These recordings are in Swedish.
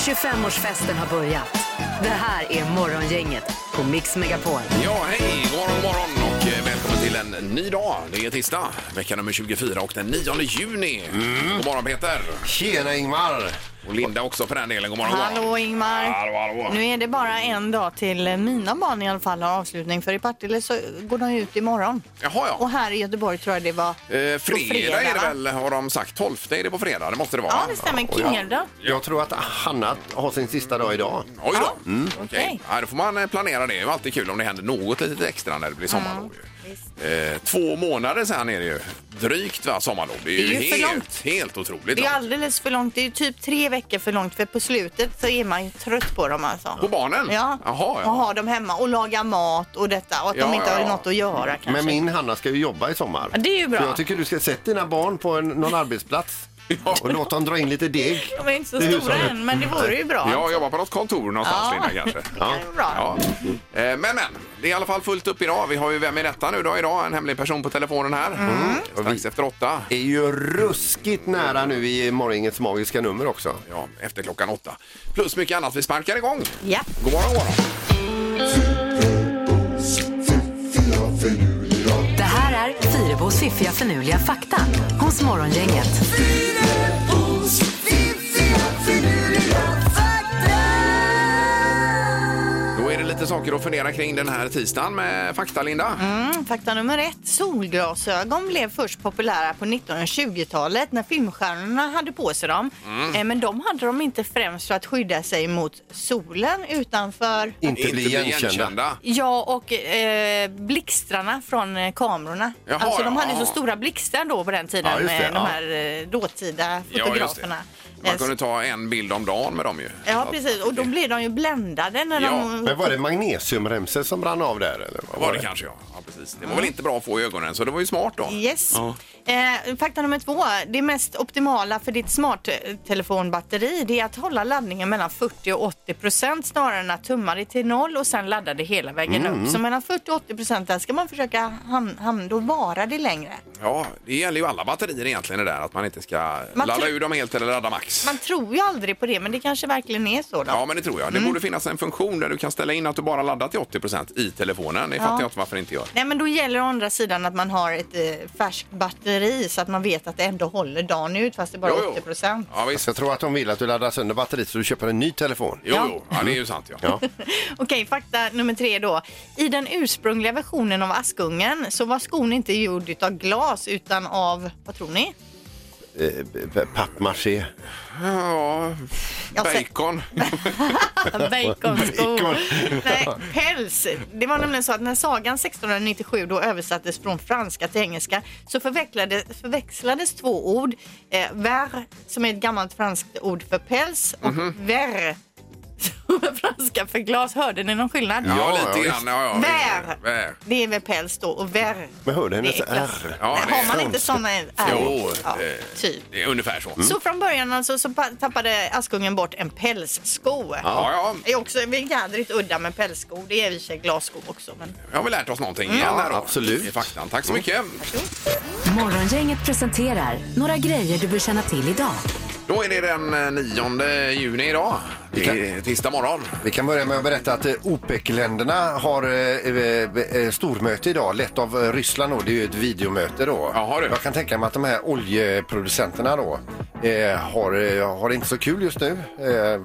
25-årsfesten har börjat. Det här är Morgongänget på Mix Megapol. Ja, hej! God morgon, morgon och eh, välkommen till en ny dag. Det är tisdag, vecka nummer 24 och den 9 juni. God morgon Peter! Tjena Ingmar! Och Linda också för den delen. God morgon, god morgon. Hallå Ingmar! Hallå, hallå. Nu är det bara en dag till mina barn i alla fall har avslutning för i Partille så går de ut imorgon. Jaha, ja. Och här i Göteborg tror jag det var Eh, på fredag, är det va? väl, har de sagt. 12 är det på fredag, det måste det vara. Ja, det stämmer. Kingelda. Jag tror att Hanna har sin sista dag idag. Oj då. Ja, Okej. okej. Ja, då får man eh, planera det. Det är ju alltid kul om det händer något lite extra när det blir sommarlov. ju. Eh, två månader sen är det ju. Drygt va, sommarlov. Det är ju, Det är ju för helt, långt. helt otroligt. Det är långt. alldeles för långt. Det är typ tre veckor för långt för på slutet så är man ju trött på dem alltså. På barnen? Ja, Jaha, och ja. ha dem hemma och laga mat och detta och att Ja, de inte ja, har ja. något att göra kanske. Men min Hanna ska ju jobba i sommar. Ja, det är ju bra. Så jag tycker du ska sätta dina barn på en, någon arbetsplats. Och låt dem dra in lite deg. De är inte så Det stora än men det vore ju bra. Jag jobbar på något kontor någonstans, Ja. Linda, kanske. Det kan ju vara bra. Ja. Eh, Men, men, det är i alla fall fullt upp idag. Vi har ju Vem är detta nu då idag? En hemlig person på telefonen här. Mm. Strax efter åtta. är ju ruskigt nära nu i morgonens magiska nummer också. Ja, efter klockan åtta. Plus mycket annat. Vi sparkar igång. Ja. God morgon, god morgon. Och fiffiga förnuliga fakta hos Morgongänget. Lite saker att fundera kring den här tisdagen med fakta, Linda. Mm, fakta nummer ett. Solglasögon blev först populära på 1920-talet när filmstjärnorna hade på sig dem. Mm. Eh, Men de hade de inte främst för att skydda sig mot solen utan för Inte bli igenkända. Ja, och eh, blixtrarna från eh, kamerorna. Jaha, alltså de ja. hade så stora blixtar då på den tiden Ja, det, med ja. de här eh, dåtida Ja, det. fotograferna. Man kunde ta en bild om dagen med dem ju. Ja, precis. Och då blev de ju bländade när Ja, de... Men var det magnesiumremsor som brann av där eller? vad Var det kanske, ja. ja precis. Det var väl inte bra att få i ögonen, så det var ju smart då. Yes. Ja. Eh, fakta nummer två. Det mest optimala för ditt smarttelefonbatteri det är att hålla laddningen mellan 40 och 80 procent snarare än att tumma det till noll och sen ladda det hela vägen upp. Så mellan 40 och 80 procent där ska man försöka ham- ham- då vara det längre. Ja, det gäller ju alla batterier egentligen det där att man inte ska Man ladda tro- ur dem helt eller ladda max. Man tror ju aldrig på det men det kanske verkligen är så då. Ja, men det tror jag. Det borde finnas en funktion där du kan ställa in att du bara laddar till 80% i telefonen. Det fattar jag inte varför det inte gör. Nej men då gäller å andra sidan att man har ett eh, färskt batteri så att man vet att det ändå håller dagen ut fast det är bara jo. 80 procent. Ja, visst. Jag tror att de vill att du laddar sönder batteriet så du köper en ny telefon. Jo, Ja. jo. Ja, det är ju sant. Ja. Ja. Okej, fakta nummer tre då. I den ursprungliga versionen av Askungen så var skon inte gjord av glas utan av, vad tror ni? Eh, b- Pappmaché. Ja, bacon. Baconsko. Bacon. Nej, päls. Det var nämligen så att när sagan 1697 då översattes från franska till engelska så förväxlades, förväxlades två ord. Eh, ver, som är ett gammalt franskt ord för päls, och Mhm. ver, är franska för glas. Hörde ni någon skillnad? Ja, Ja, lite ja, grann. Ja, ja. Vär. Vär. Det är väl päls då och ver. Men hörde hennes det är. R? Ja, det har är man inte sådana R? Jo, ja, eh, typ. det är ungefär så. Så från början alltså så pa- tappade Askungen bort en pälssko. Ja, ja. Det är också jädrigt udda med pälssko. Det är i och för sig också. Men... Nu har vi lärt oss någonting igen här då. absolut. I faktan. Tack så mycket. Morgongänget presenterar några grejer du bör känna till idag. Då är det den eh, 9 juni idag. Det är tisdag morgon. Vi kan börja med att berätta att eh, OPEC-länderna har eh, eh, stormöte idag, lett av Ryssland. Då. Det är ju ett videomöte då. Jaha, du. Jag kan tänka mig att de här oljeproducenterna då eh, har, har det inte så kul just nu. Eh,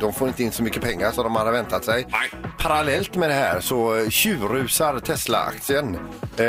de får inte in så mycket pengar som de hade väntat sig. Nej. Parallellt med det här så tjurrusar Tesla-aktien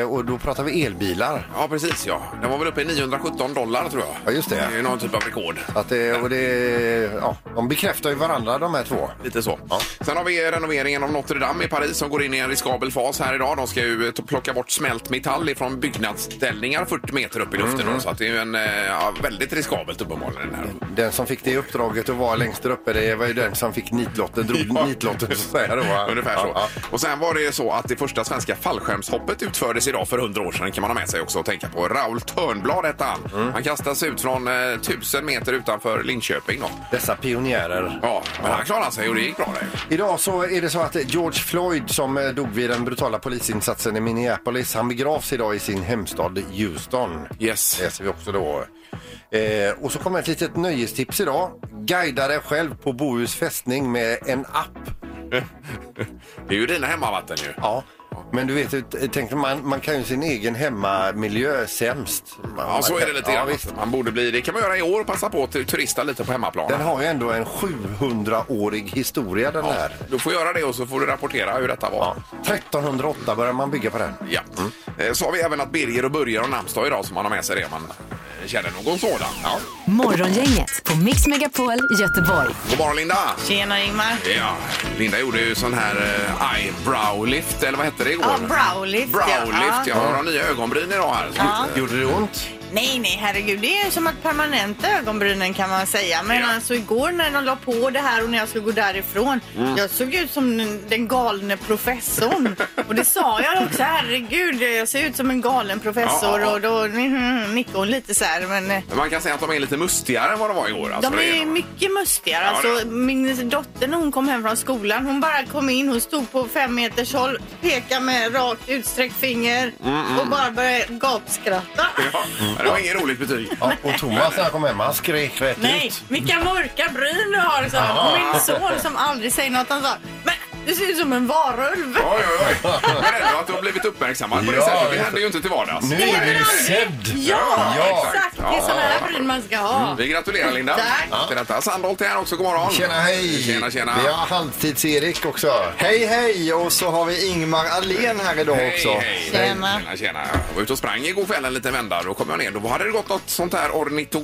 och då pratar vi elbilar. Ja, precis ja. Den var väl uppe i 917 dollar tror jag. Ja, just det. Det är någon typ av rekord. Att och det, ja, de bekräftar ju varandra de här två. Lite så. Ja. Sen har vi renoveringen av Notre Dame i Paris som går in i en riskabel fas här idag. De ska ju plocka bort smält metall ifrån byggnadsställningar 40 meter upp i luften. Mm. Så det är ju en, eh, ja, väldigt riskabelt uppenbarligen. Den här. Den som fick det uppdraget att vara längst där uppe, det var ju den som fick nitlotten, drog Ja. nitlotten så att säga då. Ungefär så. Ja, Och sen var det så att det första svenska fallskärmshoppet utfördes idag för 100 år sedan kan man ha med sig också och tänka på. Raoul Törnblad hette han. Mm. Han kastas ut från eh, 1000 meter utanför Linköping då. Dessa pionjärer. Ja, men han klarade sig och det gick bra det. Idag så är det så att George Floyd som eh, dog vid den brutala polisinsatsen i Minneapolis, han begravs idag i sin hemstad Houston. Yes. läser vi också då. Eh, och så kommer ett litet nöjestips idag. Guida dig själv på Bohus fästning med en app. Det är ju dina hemmavatten ju. Ja. Men du vet, tänk, man, man kan ju sin egen hemmamiljö sämst. Man, Ja, så är det lite ja, grann. visst. Man borde bli, det kan man göra i år, passa på att turista lite på hemmaplan. Den har ju ändå en 700-årig historia den Ja, här. du får göra det och så får du rapportera hur detta var. Ja. 1308 börjar man bygga på den. Ja. Eh, Så har vi även att Birger och Börje har namnsdag idag som man har med sig det om man eh, känner någon sådan. Ja. Morgongänget på Mix Megapol Göteborg. God morgon Linda! Tjena Ingmar. Ja, Linda gjorde ju sån här eh, eyebrow lift, eller vad hette det igår? Ja, browlift. Browlift, ja. Hon har nya ögonbryn idag här. Ja. Gjorde det ont? Nej, nej, herregud. Det är som att permanenta ögonbrynen kan man säga. Men Ja. alltså igår när de la på det här och när jag skulle gå därifrån. Mm. Jag såg ut som den- den galne professorn. och det sa jag också. Herregud, jag ser ut som en galen professor. Ja, ja, ja. Och då mm, nickade hon lite så här. Men eh, Men man kan säga att de är lite mustigare än vad de var igår. Alltså, de det är mycket mustigare. Ja, Alltså, det- min dotter när hon kom hem från skolan, hon bara kom in, hon stod på fem meters håll, pekade med rakt utsträckt finger och bara började gapskratta. Ja, det var inget roligt betyg. Ja, och Thomas när han kom hem, han skrek rätt Nej, ut. vilka mörka bryn du har. Och min son som aldrig säger något, han sa Men du ser ut som en varulv. Oj, oj, oj. Men ändå att du har blivit uppmärksammad på det Ja, sättet. Det händer ju inte till vardags. Nu är du ju sedd. Ja, Ja. exakt. Det är sådana här bryn man ska ha. Vi gratulerar Linda Tack. till detta. Sandholt är här också. God morgon. Tjena, hej! Tjena, tjena. Vi har halvtids-Erik också. Hej hej! Och så har vi Ingmar Alén här idag Hej, också. hej. Tjena. Tjena, tjena. Jag var ute och sprang igår kväll en liten vända. Då kom jag ner. Då hade det gått något sånt här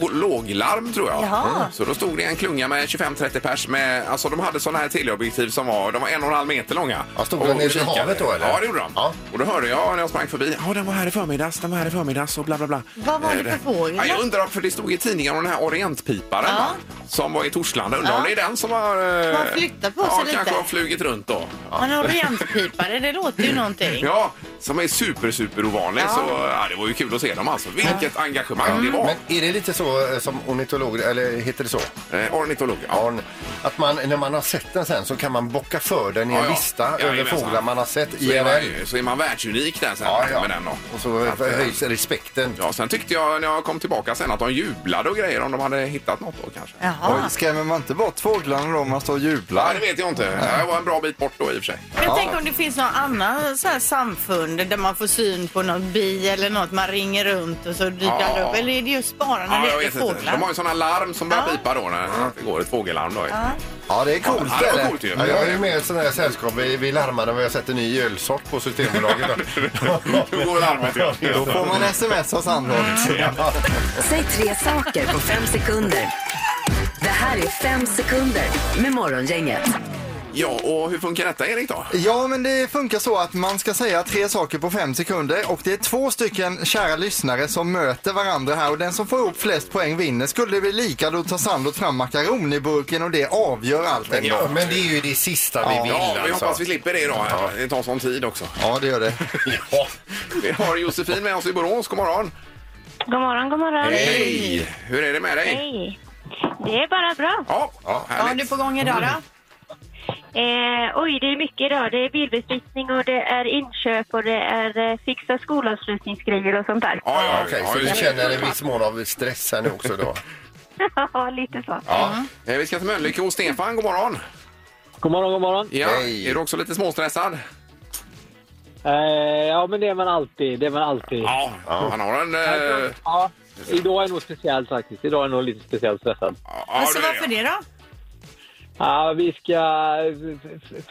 ornitologlarm tror jag. Jaha. Så då stod det en klunga med 25-30 pers med, alltså de hade sådana här teleobjektiv som var, de var en och en halv meter långa. Ja, stod Och de nere vid kikade. havet då, eller? Ja, det gjorde de. Ja. Och då hörde jag när jag sprang förbi, ja den var här i förmiddags, den var här i förmiddags och bla bla bla. Vad var det Eh, för fågel? Ja, jag undrar, för det stod i tidningen om den här orientpiparen Ja. va? som var i Torslanda. Undrar om det är den som har... eh, Har flyttat på sig ja, lite. kanske har flugit runt då. En orientpipare, det låter ju någonting. Ja, som är super, super ovanlig. Ja. Så ja, det var ju kul att se dem alltså. Vilket engagemang det var. Men är det lite så eh, som ornitolog, eller heter det så? Eh, ornitolog, ja. Arn, att man, när man har sett den sen så kan man bocka för den i en Ja, ja. lista över Jajamensan. fåglar man har sett Så är, man, IRL. så är man världsunik där sen Ja, ja. med den då. Och så Att, eh, höjs respekten. Ja, sen tyckte jag när jag kom tillbaka sen att de jublade och grejer om de hade hittat något då kanske. Jaha. Oj, skrämmer man inte bort fåglarna då om man står och Ja, jublar? det vet jag inte. Det var en bra bit bort då i och för sig. Men tänk om det finns någon annan så här samfund där man får syn på någon bi eller något. Man ringer runt och så dyker Ja. det upp. Eller är det just bara när Ja, det är vet inte. fåglar? De har ju sådana larm som börjar Ja. pipa då när det går ett fågellarm. Då. Ja, det är coolt. Ja, det var eller? coolt ju. Ja, jag är ju med i ett sånt här sällskap. Vi, vi larmar när vi har sett en ny ölsort på Systembolaget. Då går larmet. Ja. Då får man sms av Sandholt. Säg tre saker på fem sekunder. Det här är fem sekunder med Morgongänget. Ja, och hur funkar detta Erik då? Ja, men det funkar så att man ska säga tre saker på fem sekunder och det är två stycken kära lyssnare som möter varandra här och den som får ihop flest poäng vinner. Skulle det bli lika då tar Sandholt fram makaroniburken och det avgör allt. en Ja, men det är ju det sista vi vill Ja, vi alltså. hoppas vi slipper det idag. här. Det tar sån tid också. Ja, det gör det. Ja. Vi har Josefin med oss i Borås. God morgon. God morgon, god morgon. Hej! Hur är det med dig? Hej. Det är bara bra. Ja, Vad har härligt. du på gång idag då? Eh, oj, det är mycket idag. Det är bilbesiktning och det är inköp och det är eh, fixa skolavslutningsgrejer och sånt där. Ja, ja, Okej, så du känner en viss mån av stress här nu också då? Ja, lite så. Ja. Eh, Vi ska till Mölnlycke hos Stefan. God morgon. God morgon, god morgon. Ja. Hej. Är du också lite småstressad? Eh, ja, men det är man alltid. Det är man alltid. Ja. Han har en... eh, Ja, idag är nog speciellt faktiskt. Idag är nog lite speciellt stressad. Ja, alltså, du varför det? det då? Ja, vi ska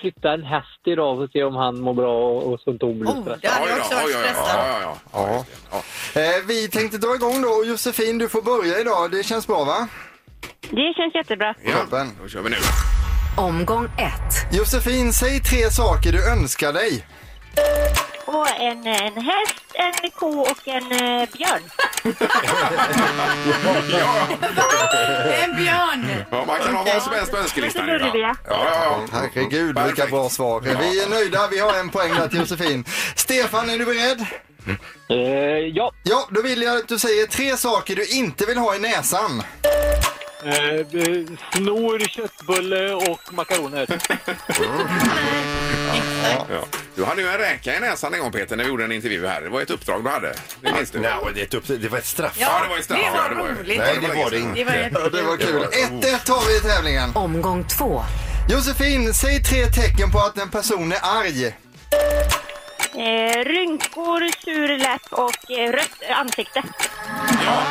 flytta en häst idag för att se om han mår bra och, och så inte hon blir Oh, stressad. det hade jag också varit stressad. Ja. Eh, vi tänkte dra igång då Josefin, du får börja idag. Det känns bra va? Det känns jättebra. Ja, Toppen. då kör vi nu. Omgång ett. Josefin, säg tre saker du önskar dig. Och en, en häst, en ko och en eh, björn. En björn! Ja, man kan ha vad som helst på önskelistan. Ja. Ja, ja, ja. Herregud, vilka Perfekt. bra svar. Vi är nöjda, vi har en poäng där till Josefin. Stefan, är du beredd? Eh, ja, Ja, då vill jag att du säger tre saker du inte vill ha i näsan. Eh, eh, snor, köttbulle och makaroner. Ja. Du hade ju en räka i näsan en gång Peter när vi gjorde en intervju här. Det var ett uppdrag du hade. Det minns du? Nej, det, är ett upp, det var ett straff. Ja, det var ett straff. det ja, var det roligt. Nej, det var det Det inte. var Ja, det var kul. 1-1 har vi i tävlingen. Omgång två. Josefin, säg tre tecken på att en person är arg. Eh, rynkor, sur läpp och eh, rött ansikte. Ja,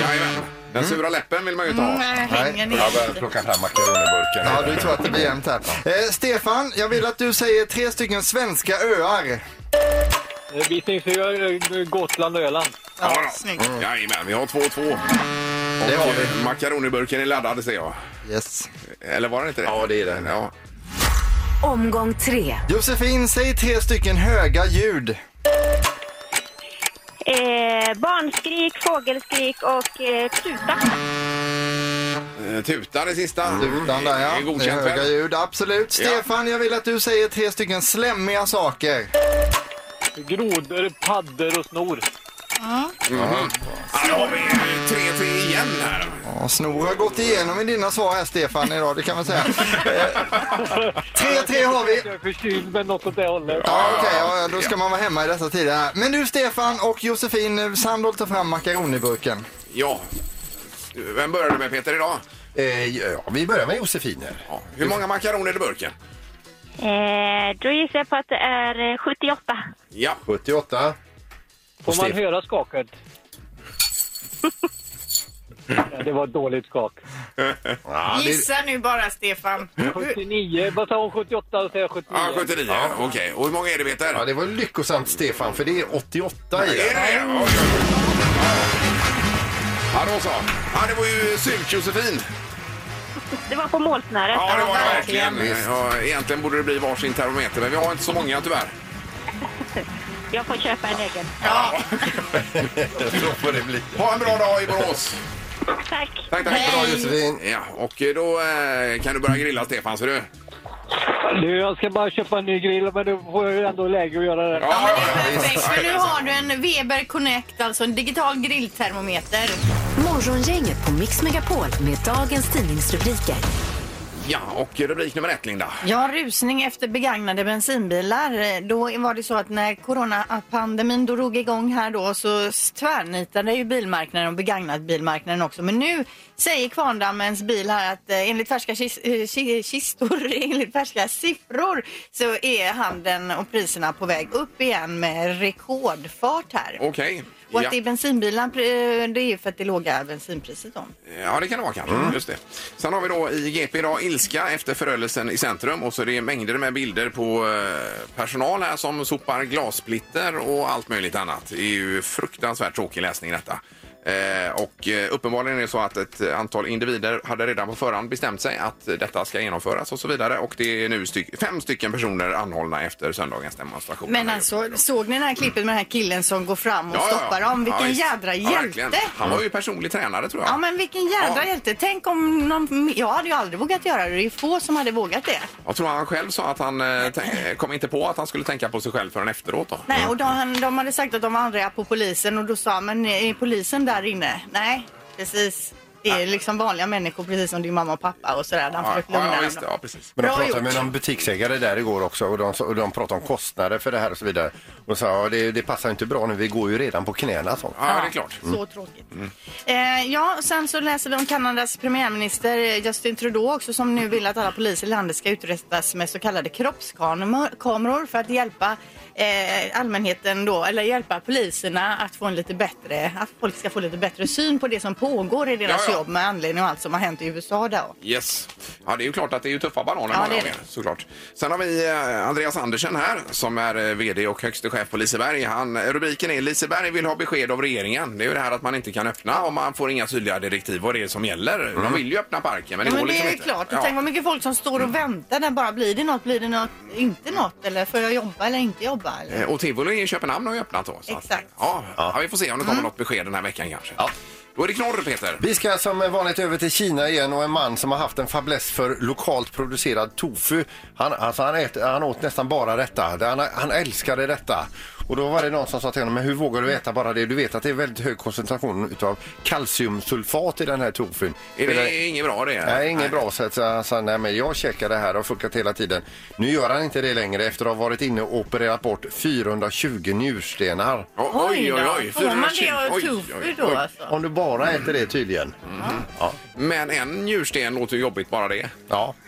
jajamän. Den sura läppen vill man ju inte ha. Nej, hänger ner. Jag börjar plocka fram makaroniburken. Ja, du tror att det blir jämnt här. Eh, Stefan, jag vill att du säger tre stycken svenska öar. Eh, Visingsö, eh, Gotland och Öland. Ja, då. snyggt. Jajamän, vi har 2-2. Det har Och, vi. eh, Makaroniburken är laddad ser jag. Yes. Eller var det inte det? Ja, det är den. Ja. Omgång tre. Josefin, säg tre stycken höga ljud. Eh, barnskrik, fågelskrik och eh, tuta. Eh, Tuta det sista. Utan där ja. Det är godkänt höga väl? ljud, absolut. Stefan, jag vill att du säger tre stycken slemmiga saker. Grodor, paddor och snor. Ja, då har vi eh, 3-3 igen här. Ja, Snor har gått igenom i dina svar här Stefan idag, det kan man säga. Eh, 3-3 har vi. Jag är förkyld med något åt det hållet. Ja, okej, ja, då ska man vara hemma i dessa tider. här. Men du Stefan och Josefin, Sandholt tar fram makaroniburken. Ja. Vem började med Peter idag? Eh, ja, vi börjar med Josefin här. Ja. Hur många makaroner är det i burken? Eh, då gissar jag på att det är eh, 78. Ja. 78. Får man Stefan. höra skaket? Ja, det var ett dåligt skak. Ja, det, Gissa nu bara, Stefan. 79, vad sa hon 78 och säger 79? Ja, 79. Okej. Och hur många är det Peter? ja, det var lyckosamt Stefan, för det är 88 i Är det den. det? Oj, oj, oj. Ja, då så. Ja, det var ju sylt Josefin. Det var på målsnöret. Ja, det var det verkligen. Visst. Ja, egentligen borde det bli varsin termometer, men vi har inte så många tyvärr. Jag får köpa en egen. Så får det bli. Ha en bra dag i Borås. Tack. Tack, tack. Bra Josefin. Ja, och då eh, kan du börja grilla Stefan, så du. Du, jag ska bara köpa en ny grill, men då får jag ju ändå läge att göra det. Ja. Perfekt, för nu har du en Weber Connect, alltså en digital grilltermometer. Morgongänget på Mix Megapol med dagens tidningsrubriker ja, och rubrik nummer ett, Linda. Ja, rusning efter begagnade bensinbilar. Då var det så att när coronapandemin ah, drog igång här då så tvärnitade ju bilmarknaden och begagnat bilmarknaden också. Men nu säger Kvarndammens bil här att eh, enligt färska kis, eh, ki- kistor, enligt färska siffror så är handeln och priserna på väg upp igen med rekordfart här. Okej. Och att Ja. det är bensinbilar, eh, det är ju för att det är låga bensinpriset då. ja, det kan det vara kanske. Just det. Sen har vi då i GP idag ilska efter förödelsen i centrum och så är det mängder med bilder på eh, personal här som sopar glassplitter och allt möjligt annat. Det är ju fruktansvärt tråkig läsning detta. Eh, och eh, uppenbarligen är det så att ett antal individer hade redan på förhand bestämt sig att detta ska genomföras och så vidare. Och det är nu styck, fem stycken personer anhållna efter söndagens demonstration. Men alltså, såg ni det här klippet med den här killen som går fram och stoppar dem? Vilken visst. jädra Ja, hjälte! verkligen. Han var ju personlig tränare tror jag. Ja men vilken jädra Ja. hjälte. Tänk om någon, jag hade ju aldrig vågat göra det. Det är få som hade vågat det. Jag tror han själv sa att han eh, kom inte på att han skulle tänka på sig själv förrän efteråt. Då. Nej, och de, de hade sagt att de var arga på polisen och då sa men är polisen där där inne? Nej, precis. Det är liksom vanliga människor precis som din mamma och pappa och sådär. Han försökte lugna ja, visst, ja, precis. Men de Bra pratade gjort. med någon butiksägare där igår också och de, och de pratade om kostnader för det här och så vidare. Och sa ja, det, det passar inte bra nu, vi går ju redan på knäna. Så. Ja, det är klart. Så tråkigt. Eh, ja, sen så läser vi om Kanadas premiärminister eh, Justin Trudeau också som nu vill att alla poliser i landet ska utrustas med så kallade kroppskameror för att hjälpa eh, allmänheten då, eller hjälpa poliserna att få en lite bättre, att folk ska få lite bättre syn på det som pågår i deras Ja, ja. jobb med anledning av allt som har hänt i USA då. Yes. Ja, det är ju klart att det är ju tuffa bananer Ja, många det är gånger, det. såklart. Sen har vi eh, Andreas Andersen här som är eh, VD och högste chef på Liseberg. Han, eh, rubriken är Liseberg vill ha besked av regeringen. Det är ju det här att man inte kan öppna och man får inga tydliga direktiv vad det är som gäller. De vill ju öppna parken men det Ja, men går det liksom är inte. klart. Ja. Tänk vad mycket folk som står och väntar där bara. Blir det något? Blir det något? Inte något? Eller får jag jobba eller inte jobba? Eller? Och Tivoli i Köpenhamn har ju öppnat då. Så att- Exakt. ja, ja, vi får se om det kommer något besked den här veckan kanske. Då Då är det knorr Peter. Vi ska som vanligt över till Kina igen och en man som har haft en fäbless för lokalt producerad tofu. Han, alltså han, ät, han åt nästan bara detta. Han, han älskade detta. Och då var det någon som sa till honom, men hur vågar du äta bara det? Du vet att det är väldigt hög koncentration utav kalciumsulfat i den här tofun. Är det inget bra det? Nej, inget bra. Så att han sa, nej men jag checkar det här och har funkat hela tiden. Nu gör han inte det längre efter att ha varit inne och opererat bort 420 njurstenar. Oj, oj, oj. oj. Får man det av 420. Tofu oj, då oj. alltså? Om du bara äter det tydligen. Ja. Men en njursten låter ju jobbigt bara det. ja.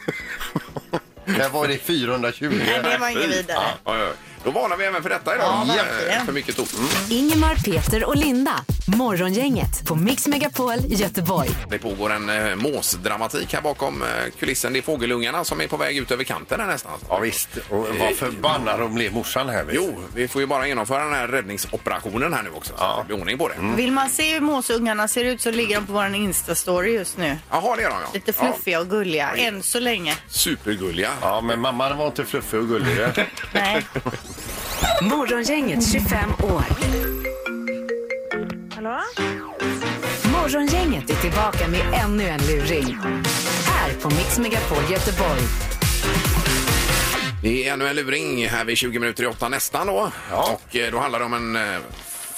Men var det 420? Nej, det var inget vidare. Oj. Då varnar vi även för detta idag. Ja, Eh, verkligen. För mycket tofu. Ingemar, Peter och Linda. Morgongänget på Mix Megapol Göteborg. Det pågår en eh, måsdramatik här bakom eh, kulissen. Det är fågelungarna som är på väg ut över kanten här nästan. Ja visst, och vad förbannad de blev morsan här. du. Jo, vi får ju bara genomföra den här räddningsoperationen här nu också. Så att det blir ordning på det. Vill man se hur måsungarna ser ut så ligger de på vår Insta-story just nu. Jaha, det är de ja. Lite fluffiga och gulliga, än så länge. Ja, supergulliga. Ja, men mamman var inte fluffig och gullig. Nej. Morgongänget 25 år. Hallå? Morgongänget är tillbaka med ännu en luring. Här på Mix Megapol Göteborg. Det är ännu en luring här vid 20 minuter i åtta nästan då. Ja. Och eh, då handlar det om en eh,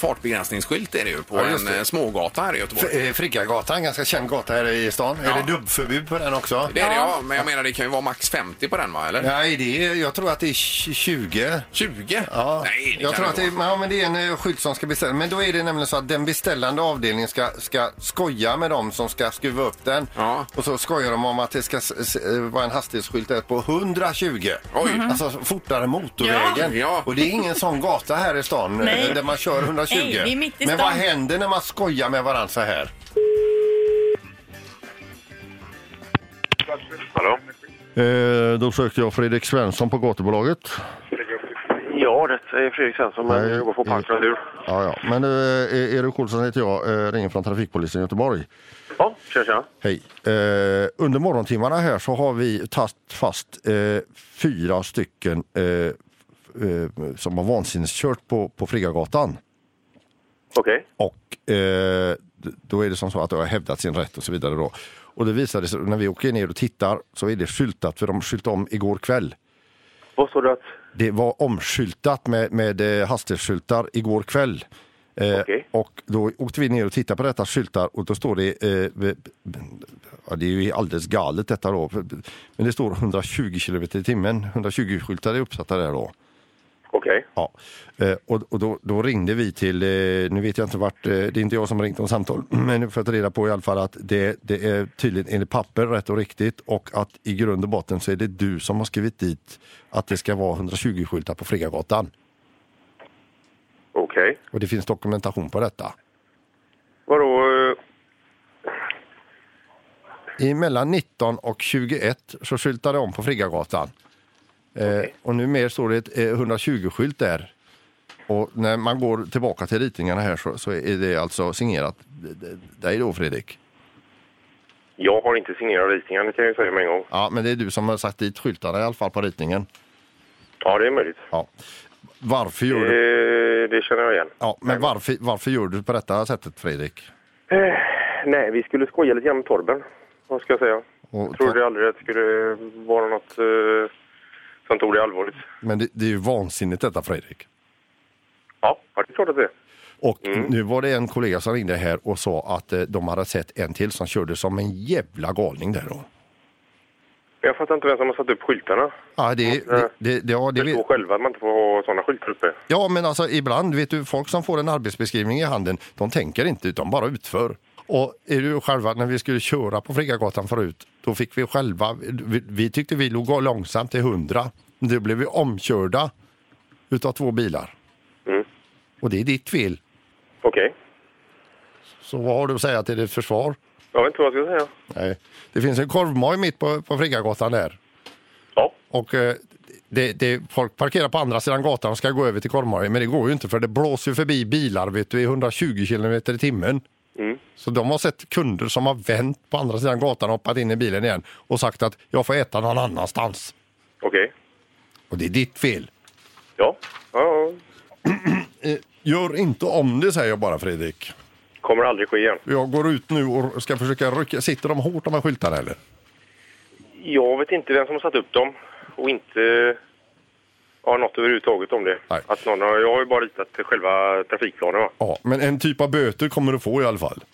fartbegränsningsskylt är det ju på Ja, just en det. eh, smågata här i Göteborg. Eh, Friggagatan, ganska känd gata här i stan. Ja. Är det dubbförbud på den också? Det är det ja, men jag menar det kan ju vara max 50 på den va, eller? Nej, det är, jag tror att det är tj- 20. 20? Ja, Nej, det jag kan tror att det är, vara. ja, men det är en eh, skylt som ska beställas. Men då är det nämligen så att den beställande avdelningen ska, ska skoja med dem som ska skruva upp den. Ja. Och så skojar de om att det ska s- s- eh, vara en hastighetsskylt där på 120. Oj. Alltså fortare motorvägen. Ja. Ja. Och det är ingen sån gata här i stan eh, Nej. där man kör 120. Nej, det är mitt i men stan. vad händer när man skojar med varandra så här? Hallå? Eh, då sökte jag Fredrik Svensson på gatubolaget. Ja, det är Fredrik Svensson, men Nej, jag jobbar på i- Parknadur. Ja, ja. Men eh, Erik Olsson heter jag, eh, ringer från Trafikpolisen i Göteborg. Ja, tjena, tjena. Hej. Eh, under morgontimmarna här så har vi tagit fast eh, fyra stycken eh, eh, som har vansinneskört på, på Friggagatan. Okej. Och eh, då är det som så att de har hävdat sin rätt och så vidare då. Och det visade sig när vi åker ner och tittar så är det skyltat för de skylt om igår kväll. Vad sa du att... Det var omskyltat med, med eh, hastighetsskyltar igår kväll. Eh, Okej. Och då åkte vi ner och tittade på detta skyltar och då står det, eh, ja, det är ju alldeles galet detta då, men det står 120 km i timmen, 120 skyltar är uppsatta där då. Okej. Ja. Eh, och och då, då ringde vi till, eh, nu vet jag inte vart, eh, det är inte jag som har ringt om samtal, men för att reda på i alla fall att det, det är tydligen enligt papper rätt och riktigt och att i grund och botten så är det du som har skrivit dit att det ska vara 120 skyltar på Friggagatan. Okej. Och det finns dokumentation på detta. Vadå? eh, I mellan 19 och 21 så skyltade de om på Friggagatan. Eh, och nu mer står det ett eh, 120-skylt där. Och när man går tillbaka till ritningarna här så, så är det alltså signerat dig då Fredrik. Jag har inte signerat ritningen, det kan jag säga med en gång. Ja, men det är du som har satt dit skyltarna i alla fall på ritningen. Ja, det är möjligt. Ja. Varför gör du, Eh, det känner jag igen. ja, men varför, varför gör du på detta sättet Fredrik? Eh, nej, vi skulle skoja lite grann med Torben. Vad ska jag säga? Och Jag trodde aldrig att det skulle vara något eh, som tog det allvarligt. Men det, det är ju vansinnigt detta Fredrik. Ja, det är klart att det är. Och nu var det en kollega som ringde här och sa att eh, de hade sett en till som körde som en jävla galning där då. Jag fattar inte vem som har satt upp skyltarna. Ja, det, det, det, det, ja, det Det vet, själva att man inte får ha sådana skyltar uppe. ja, men alltså ibland vet du, folk som får en arbetsbeskrivning i handen, de tänker inte utan bara utför. Och är du själva, när vi skulle köra på Friggagatan förut, då fick vi själva, vi, vi tyckte vi låg långsamt till 100. Då blev vi omkörda utav två bilar. Mm. Och det är ditt fel. Okej. Så vad har du att säga till ditt försvar? Jag vet inte vad jag ska säga. Nej. Det finns en korvmoj mitt på, på Friggagatan där. Ja. Och eh, det, det, folk parkerar på andra sidan gatan och ska gå över till korvmojen. Men det går ju inte för det blåser förbi bilar vet du, i 120 km i timmen. Mm. Så de har sett kunder som har vänt på andra sidan gatan och hoppat in i bilen igen och sagt att jag får äta någon annanstans. Okej. Och det är ditt fel. Ja. ja. ja. Eh, gör inte om det säger jag bara Fredrik. Kommer aldrig ske igen. Jag går ut nu och ska försöka rycka. Sitter de hårt de här skyltarna eller? Jag vet inte vem som har satt upp dem och inte har något överhuvudtaget om det. Nej. Att någon har, jag har ju bara ritat själva trafikplanen. va? Ja, men en typ av böter kommer du få i alla fall.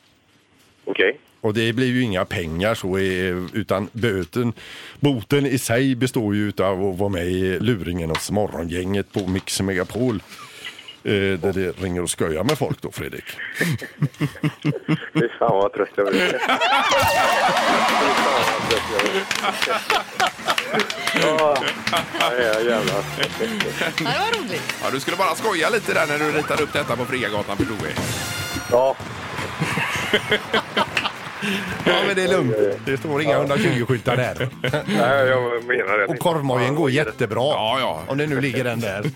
Okej. Och det blir ju inga pengar så, eh, utan böten, boten i sig består ju utav att vara med i luringen hos morgongänget på Mix Megapol. Eh, där det ringer och skojar med folk då, Fredrik. Fy fan vad trött jag blir. Fy fan vad trött jag blir. Ja, jävlar. Det var roligt. Ja, du skulle bara skoja lite där när du ritade upp detta på Friagatan förstod vi. Ja, Ja, men det är lugnt. Det står inga 120-skyltar där. nej, jag menar det. Och korvmojen går jättebra. Ja, ja. Om det nu ligger den där.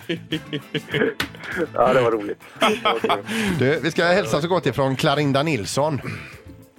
Ja, det var roligt. Det var kul. Du, vi ska hälsa så gott ifrån Clarinda Nilsson.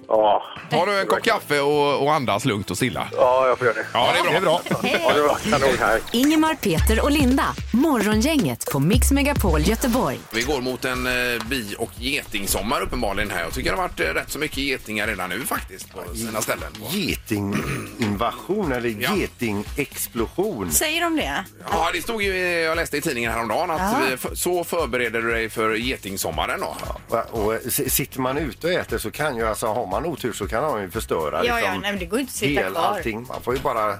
Ja, Tar du en kopp kaffe och, och andas lugnt och stilla? ja, jag får göra det. Ja, det är bra. Det är bra. Ja, det var kanon här. Ingemar, Peter och Linda. Morgongänget på Mix Megapol Göteborg. Vi går mot en eh, bi och getingsommar uppenbarligen här. Jag tycker det har varit eh, rätt så mycket getingar redan nu faktiskt på sina ställen. Getinginvasion eller Ja. getingexplosion. Säger de det? Ja, det stod ju, jag läste i tidningen häromdagen att Ja. vi, f- så förbereder du dig för getingsommaren då. Va- Och eh, s- sitter man ute och äter så kan ju alltså, har man otur så kan de ju förstöra Ja, ja, liksom, nej, men det går ju inte att sitta hel, kvar. allting. Man får ju bara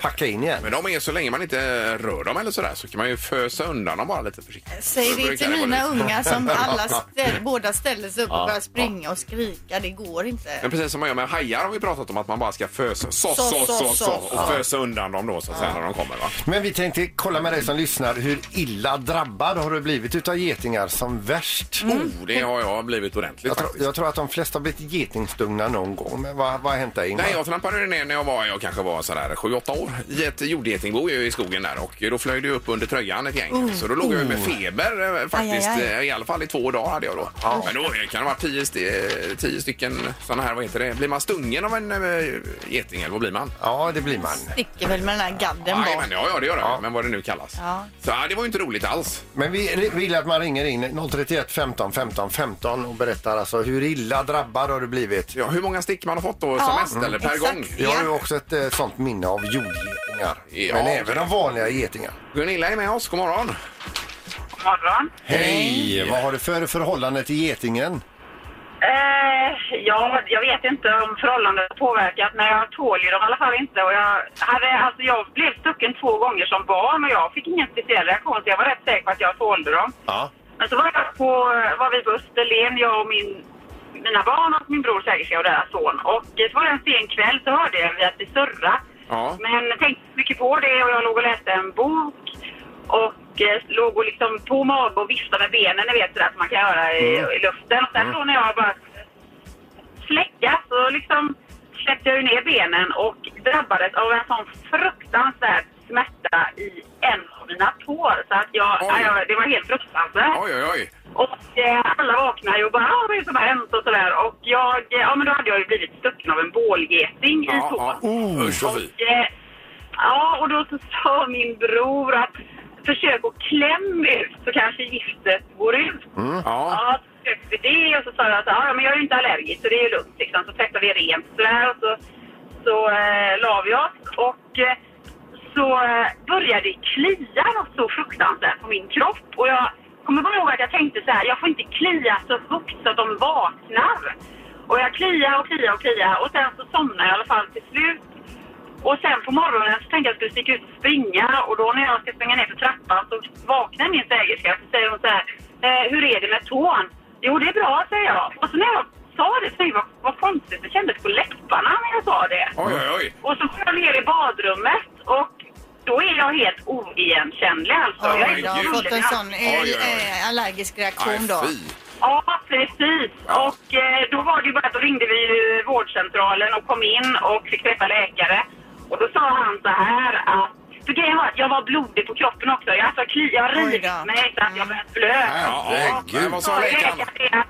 packa in igen. Men de är så länge man inte rör dem eller sådär så kan man ju fösa undan dem bara lite försiktigt. Säg det till mina unga som alla ställ, båda ställer sig upp och börjar springa och skrika. Det går inte. Men precis som man gör med hajar har vi pratat om att man bara ska fösa så, så, Så, så, så, så, så. och fösa undan dem då så att säga när de kommer va. Men vi tänkte kolla med dig som lyssnar. Hur illa drabbad har du blivit utav getingar som värst? Oh, det har jag blivit ordentligt Jag, tror, faktiskt. jag tror att de flesta har blivit getingstungna någon gång. Men vad, vad har hänt dig Ingmar? Nej, jag trampade ner när jag var, jag kanske var sådär 7-8 år i ett jordgetingbo ju i skogen där och då flög det upp under tröjan ett gäng. Så då låg jag ju med feber eh, faktiskt, Aj, aj, eh, i alla fall i två dagar hade jag då. Men då kan det ha varit tio, sti- tio stycken sådana här, vad heter det, blir man stungen av en äh, geting eller vad blir man? Ja, det blir man. Sticker väl med den här gadden Ja, bak. men, ja, ja, det gör det. Men vad det nu kallas. Ja. Så ja, det var ju inte roligt alls. Men vi vill att man ringer in 031 15 15 15 och berättar alltså hur illa drabbad har du blivit? Ja, hur många stick man har fått då som Ja, mest eller per exakt. gång? Jag har ju också ett eh, sånt minne av jordgetingar. Ja, men även de vanliga getingar. Gunilla är med oss, god morgon. morgon. Hej! Vad har du för förhållande till getingen? Eh, ja, jag vet inte om förhållandet har påverkat, men jag tål ju dem i alla fall inte. Och jag, hade, alltså, jag blev stucken två gånger som barn och jag fick ingen speciell reaktion, så jag var rätt säker på att jag tålde dem. Ja. Men så var, jag på, var vi på Österlen, jag och min, mina barn och min bror Sergej och deras son. Och så var det en sen kväll så hörde jag att det surra. Ja. Men tänkte mycket på det och jag låg och läste en bok. Och eh, låg och liksom på mage och viftade med benen, ni vet sådär som man kan göra i, i luften. Och sen då när jag bara släcka så liksom släppte jag ju ner benen och drabbades av en sån fruktansvärd smärta i en av mina tår. Så att jag, Oj. ja, det var helt fruktansvärt. Oj, oj, oj. Och eh, alla vaknade och bara ah, vad är det som har hänt och sådär. Och jag, eh, ja men då hade jag ju blivit stucken av en bålgeting i Ja, tån. ja. Usch vad fy. Och, eh, ja, och då så sa min bror att försök att klämma ut så kanske giftet går ut. Ja. Ja, så försökte vi det och så sa jag att ja, men jag är ju inte allergisk så det är ju lugnt liksom. Så tvättade vi rent sådär och så, så eh, la vi oss och eh, så eh, började det klia något så fruktansvärt på min kropp och jag kommer bara ihåg att jag tänkte så här, jag får inte klia så högt så att de vaknar. Och jag kliade och kliade och kliade och sen så somnade jag i alla fall till slut. Och sen på morgonen så tänkte jag att jag skulle sticka ut och springa och då när jag ska springa ner för trappan så vaknar min stägerska och säger hon så här, eh, hur är det med tån? Jo det är bra säger jag. Och så när jag sa det så vad, vad konstigt det kändes på läpparna när jag sa det. Oj, oj, oj. Och så går jag ner i badrummet och då är jag helt oigenkännlig alltså. Ja, jag är jag har fått en sån Oj, oj, oj. eh, eh, allergisk reaktion Nej, då. fy. Ja, precis. Ja. Och eh, då var det ju bara att då ringde vi ju vårdcentralen och kom in och fick träffa läkare. Och då sa han så här att... För grejen var att jag var blodig på kroppen också. Jag, alltså, kli, jag har Oj rivit mig så att jag började blöda. Ja. Men vad sa läkaren?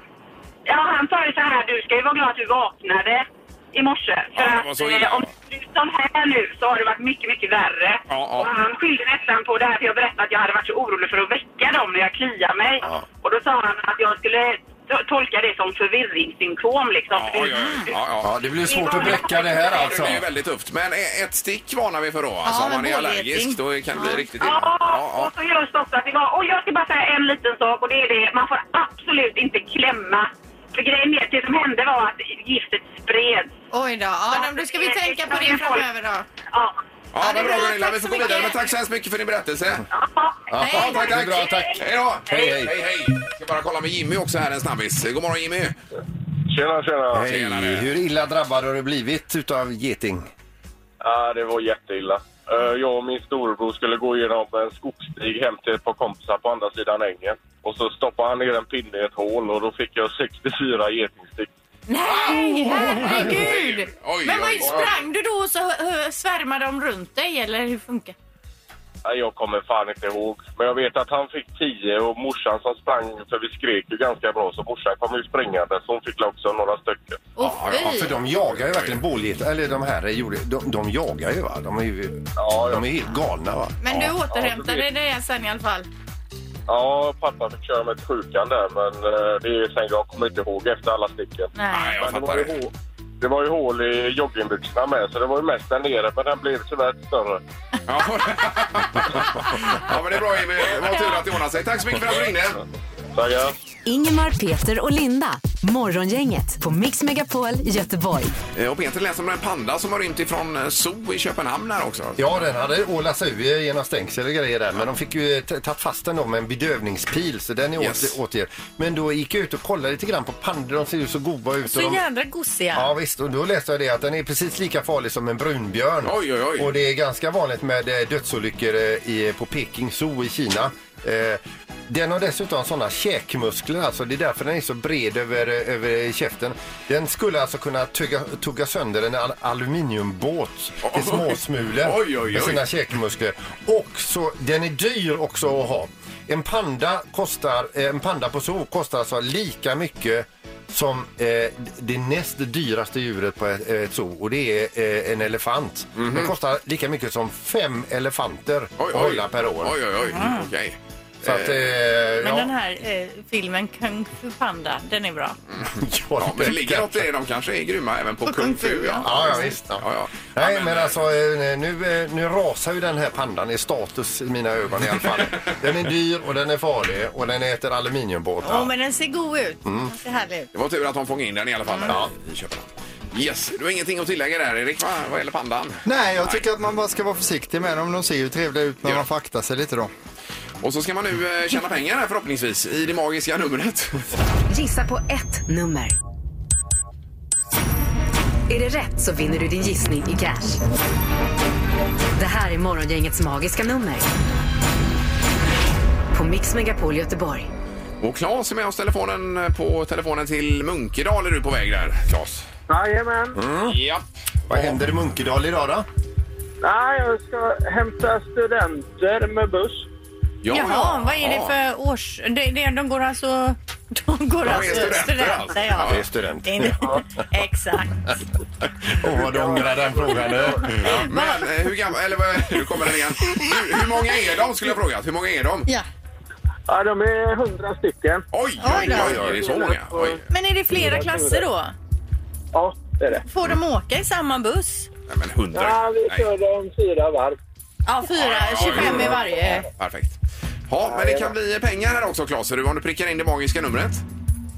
Ja, han sa ju så här, du ska ju vara glad att du vaknade i morse. För Ja, det var så illa. eh, om det är sån här nu så har det varit mycket, mycket värre. Ja, ja. Och han skyllde nästan på det här för jag berättade att jag hade varit så orolig för att väcka dem när jag kliar mig. Ja. Och då sa han att jag skulle to- tolkar det som förvirringssymptom liksom. Ja, ja, ja, ja, det blir svårt att bräcka det här det alltså. blir ju väldigt tufft. Men e- ett stick varnar vi för då. Alltså, Ja, om man är allergisk då kan det bli riktigt illa. Ja, Ja, och så just också att det var, och jag ska bara säga en liten sak och det är det, man får absolut inte klämma. För grejen är, det som hände var att giftet spreds. Oj då. Ja, då ska vi tänka på det framöver då. Ja. Ja, det men är bra. Gunilla, Tack vi får så gå vidare. Men mycket. tack så hemskt mycket för din berättelse. Ja. Ja, Ja, tack, tack. bra, tack. Hej då! Hej, hej. hej, hej. Ska bara kolla med Jimmy också här, en snabbis. God morgon Jimmy! Tjena, tjena. Hej. Tjenare. Hur illa drabbad har du blivit utav geting? Ja, det var jätteilla. Eh, Jag och min storebror skulle gå igenom en skogsstig hem till ett par kompisar på andra sidan ängen. Och så stoppade han ner en pinne i ett hål och då fick jag 64 getingstick. Nej, herregud! Oj, Men vad oj, oj. sprang du då och så svärmade de runt dig eller hur funkar Ja, Jag kommer fan inte ihåg. Men jag vet att han fick 10 och morsan som sprang, för vi skrek ju ganska bra, så morsan kom ju springande så hon fick också några stycken. Åh Ja, för de jagar ju verkligen bålgetar. Eller de här gjorde, de, de jagar ju va? De är ju Ja, de är helt galna va? Men du Ja, återhämtade ja, det dig sen i alla fall? Ja, pappa fick köra mig till sjukan där, men eh, det är sen jag kommer inte ihåg efter alla sticken. Nej, jag Men det, fattar var ju det. hål, det var ju hål i joggingbyxorna med, så det var ju mest där nere, men den blev tyvärr större. Ja. ja, men det är bra Jimmy. Det var tur att det ordnade sig. Tack så mycket för att du ringde. Tackar. Ingemar, Peter och Linda. Morgongänget på Mix Megapol Göteborg. Eh, Och Peter läser om en panda som har rymt ifrån eh, zoo i Köpenhamn här också. Ja, den hade ålats ur genom stängsel och grejer där. Men de fick ju t- tagit fast den då med en bedövningspil så den är Yes. åter, åter. Men då gick jag ut och kollade lite grann på pandor. De ser ju så goda ut. Så och de... jädra gosiga. Ja visst, och då läste jag det att den är precis lika farlig som en brunbjörn. Oj, oj, oj. Och det är ganska vanligt med eh, dödsolyckor eh, i, på Peking Zoo i Kina. Eh, den har dessutom sådana käkmuskler, alltså det är därför den är så bred över, över käften. Den skulle alltså kunna tugga, tugga sönder en al aluminiumbåt till Oj. småsmulor med sina käkmuskler. Och så, den är dyr också att ha. En panda, kostar, eh, en panda på zoo kostar alltså lika mycket som eh, det näst dyraste djuret på ett, ett zoo och det är eh, en elefant. Den kostar lika mycket som fem elefanter Mhm. Oj, oj. per år. Oj, oj, oj. Okej. Så att, eh, Men ja, den här eh, filmen Kung Fu Panda, den är bra. Ja, men det ligger något i det. De kanske är grymma även på kung fu. Ja, Ja, ja visst. Ja. Ja, ja. Nej, Ja, men, alltså eh, nu, eh, nu rasar ju den här pandan i status i mina ögon i alla fall. Den är dyr och den är farlig och den äter aluminiumbåtar. Åh, men den ser god ut. Mm. Den ser härlig ut. Det var tur att de fångade in den i alla fall där i Köpenhamn. Yes, du har ingenting att tillägga där Erik, va? vad gäller pandan? Nej, jag tycker att man bara ska vara försiktig med dem. De ser ju trevliga ut, men Ja. man får akta sig lite då. Och så ska man nu eh, tjäna pengar här förhoppningsvis i det magiska numret. Gissa på ett nummer. Är det rätt så vinner du din gissning i cash. Det här är Morgongängets magiska nummer. På Mix Megapol Göteborg. Och Claes är med oss telefonen eh, på telefonen till Munkedal är du på väg där, Claes. Jajamän. Ja. Vad händer i Munkedal idag då? Nej, jag ska hämta studenter med buss. Ja, Jaha, vad är det ja. för års... Det, det, de går alltså... De går är alltså studenter, alltså. ja. Det är student. Det är inte- Exakt. Åh, vad du ångrar den frågan nu. Men eh, hur gammal, eller vad, nu kommer den igen. Hur, hur många är de skulle jag fråga. Hur många är de? Ja. Ja, de är hundra stycken. Oj, Oj oj, då. oj, oj, det är så många. Oj. Men är det flera klasser då? Ja, det är det. Får de åka i samma buss? Nej, men hundra. Ja, vi kör dem fyra varv. Ja, fyra, 25 i varje. Perfekt. Ja, men det kan bli pengar här också, Claes. Om du prickar in det magiska numret?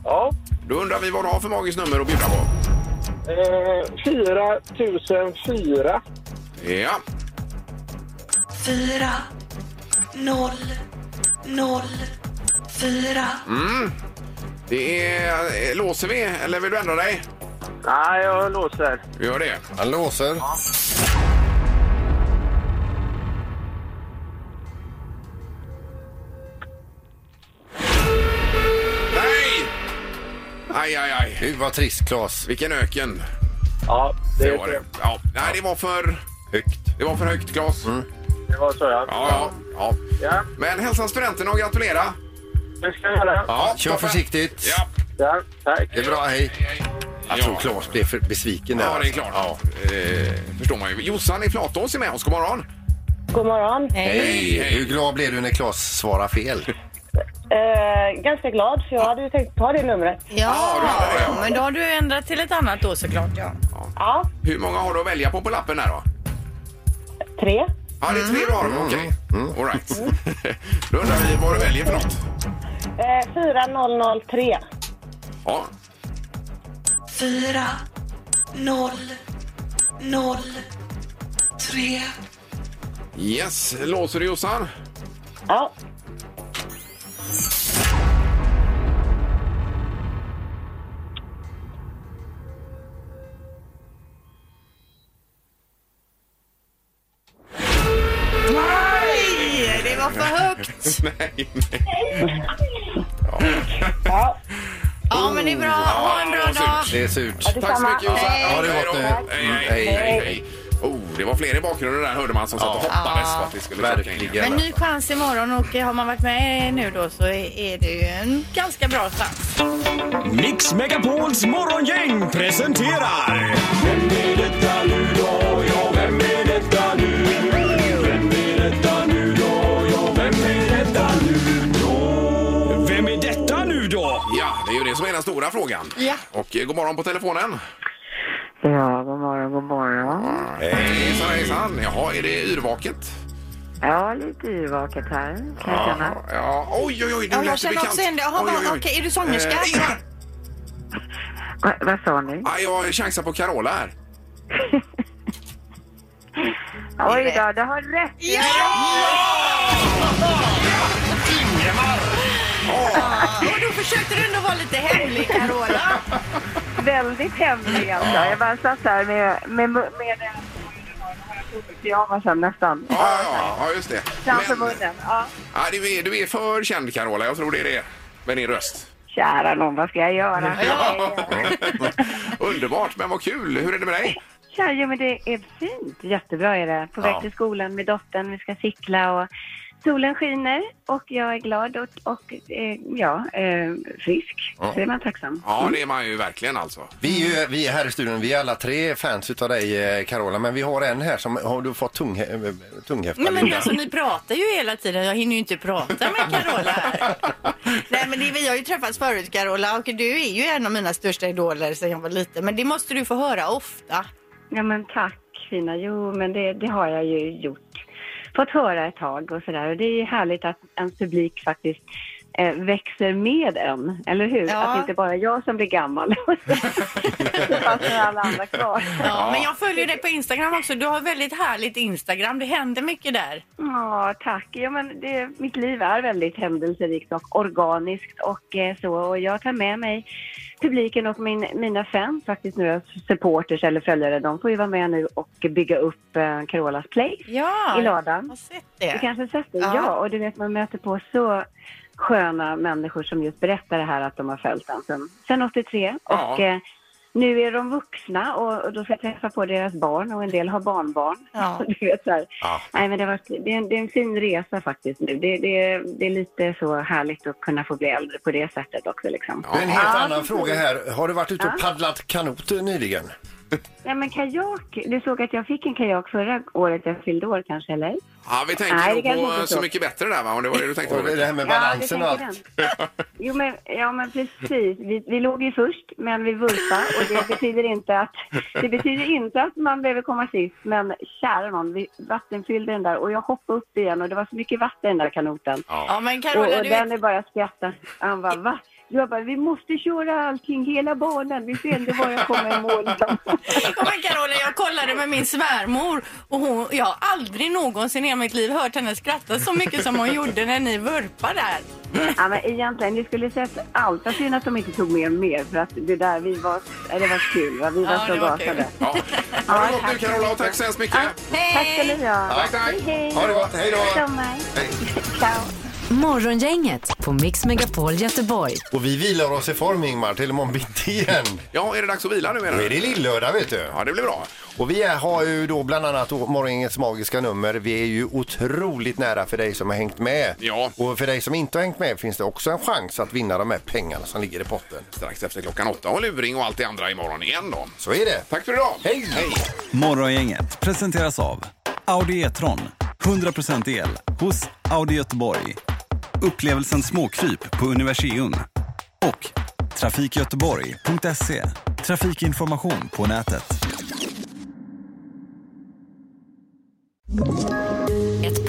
Ja. Då undrar vi vad du har för magiskt nummer att bjuda på. Eh, 4004. Ja. fyra, noll, noll, fyra. Det är... eh, Låser vi, eller vill du ändra dig? Nej, jag låser. Vi gör det. Han låser. Nej! Aj, aj, aj. Gud vad trist Claes. Vilken öken. Ja, det, Det var det. Ja. Nej, det var för... Högt. Det var för högt, Claes. det var så ja. Ja, ja, ja. Ja, Men hälsa studenterna och gratulera. det ska jag göra. Ja, kör toppen. försiktigt. Ja. Ja, tack. Det är bra, hej. Jag Ja. tror Claes blev för besviken där. Ja, det är klart. Ja. Eh, förstår man ju. Jossan i Flatås är med oss. God morgon. God morgon. Hej. Hej. Hur glad blev du när Claes svarade fel? Eh, ganska glad, för jag hade ju tänkt ta det numret. Ja, men då har du ändrat till ett annat då såklart. Ja. Ja, Hur många har du att välja på på lappen där då? tre. Ja, det är tre du har. Mm. Okej. All right. Då undrar vi vad du väljer för något. Eh, 4003. Ja. fyra, noll, noll, tre. Yes, låser du Jossan? Ja. Nej. Ja. Ja, men det är bra. Ha en bra dag. surt. Det är surt. Tack så Detsamma. mycket Jossan. Hej. Ha det Hej gott nu. Hej, hej, hej, hej. Oh, det var fler i bakgrunden där hörde man som satt och hoppades på att vi skulle klocka in. Verkligen. Men ny chans imorgon och har man varit med nu då så är det ju en ganska bra chans. Mix Megapols morgongäng presenterar... Vem är detta nu då? Det det som är den stora frågan. Ja. Och eh, god morgon på telefonen. Ja, god morgon, god morgon. Hejsan, hejsan. Jaha, är det yrvaket? Ja, lite yrvaket här kan jag känna. Ja, oj, oj, oj, du Ja, lät jag ju känner bekant. också igen det. Jaha, Oj, oj, vad- oj. Okej, är du sångerska? Eh, Va, vad sa ni? Ja, jag chansar på Carola här. Oj då, du har rätt. Ja! Och då försökte du ändå vara lite hemlig, Carola. Väldigt hemlig alltså. Jag bara satt här med, med, med, med pyjamasen nästan. Ja, ja, ja, ja just det. Framför Men- munnen. Ja. Ja, du, är, du är för känd Carola, jag tror det är det. Med din röst. Kära någon, vad ska jag göra? Ja. Underbart, men vad kul. Hur är det med dig? Tja, jo, men det är fint. Jättebra är det. På väg Ja. till skolan med dottern. Vi ska cykla och solen skiner och jag är glad och, och eh, ja, eh, frisk. Ja. Så är man tacksam. Ja, det är man ju verkligen alltså. Vi är, ju, vi är här i studion, vi är alla tre fans utav dig eh, Carola, men vi har en här som har du fått tung, tunghäfta. Nej men Linda? alltså ni pratar ju hela tiden. Jag hinner ju inte prata med Carola här. Nej men det, vi har ju träffats förut Carola och du är ju en av mina största idoler sedan jag var liten. Men det måste du få höra ofta. Ja, men tack fina. Jo, men det, det har jag ju gjort. Fått höra ett tag och sådär. Och det är ju härligt att en publik faktiskt eh, växer med en, eller hur? Ja. Att det inte bara är jag som blir gammal. Så fastnar alla andra kvar. Ja, men jag följer dig på Instagram också. Du har väldigt härligt Instagram. Det händer mycket där. Ja, tack. Ja, men det, mitt liv är väldigt händelserikt och organiskt och eh, så. Och jag tar med mig publiken och min, mina fans faktiskt nu, supporters eller följare, de får ju vara med nu och bygga upp eh, Carolas Place Ja, i lördagen. jag har sett Du det. kanske har sett det? Ja. Ja. och du vet man möter på så sköna människor som just berättar det här att de har följt den sen, sen 83. Ja. Och eh, nu är de vuxna och, då får jag träffa på deras barn och en del har barnbarn. Ja. Du vet, så här. Ja. Nej, men det, är en, det är en fin resa faktiskt nu. Det, det, det är lite så härligt att kunna få bli äldre på det sättet också. Liksom. En helt Ja, annan fråga här. Har du varit ute och paddlat kanot nyligen? Ja, men kajak. Du såg att jag fick en kajak förra året. Jag fyllde år kanske, eller? Ja, vi tänker Nej, nog det kanske på inte Så så. mycket bättre där va? Om det var det du tänkte Och på. det här med Ja, det balansen och tänker allt. den. Jo, men, ja, men precis. Vi, vi låg ju först, men vi vurpade och det betyder, inte att, det betyder inte att man behöver komma sist. Men kära någon, vi vattenfyllde den där och jag hoppade upp igen och det var så mycket vatten i den där kanoten. Ja, men Och, Carola, och du den vet, är bara att skratta. Han bara, va? Jag bara, vi måste köra allting, hela banan. Vi ser inte var jag kommer i mål. ja, men Carola, jag kollade med min svärmor och hon, jag har aldrig någonsin i hela mitt liv hört henne skratta så mycket som hon gjorde när ni vurpade där. Ja, men egentligen, ni skulle sett allt. Synd att de inte tog med mer för att det där, vi var, ja, det var kul. Va? Vi var Ja, så det gasade. Ja. Ha det gott nu Carola och tack så hemskt mycket. Tack ska ni ha. Tack, tack. Hej, hej. Ha det gott, hej då! Hej. Ciao. Morgongänget på Mix Megapol Göteborg. Och vi vilar oss i form Ingmar till imorgon bitti igen. Ja, är det dags att vila nu menar Då är det lillördag vet du. Ja, det blir bra. Och vi är, har ju då bland annat då morgonens magiska nummer. Vi är ju otroligt nära för dig som har hängt med. Ja. Och för dig som inte har hängt med finns det också en chans att vinna de här pengarna som ligger i potten. Strax efter klockan åtta och luring och allt det andra imorgon igen då. Så är det. Tack för idag. Hej! Hej. Morgongänget presenteras av Audi E-tron. 100% el hos Audi Göteborg. Upplevelsen småkryp på Universium. Och trafikgöteborg.se. Trafikinformation på nätet.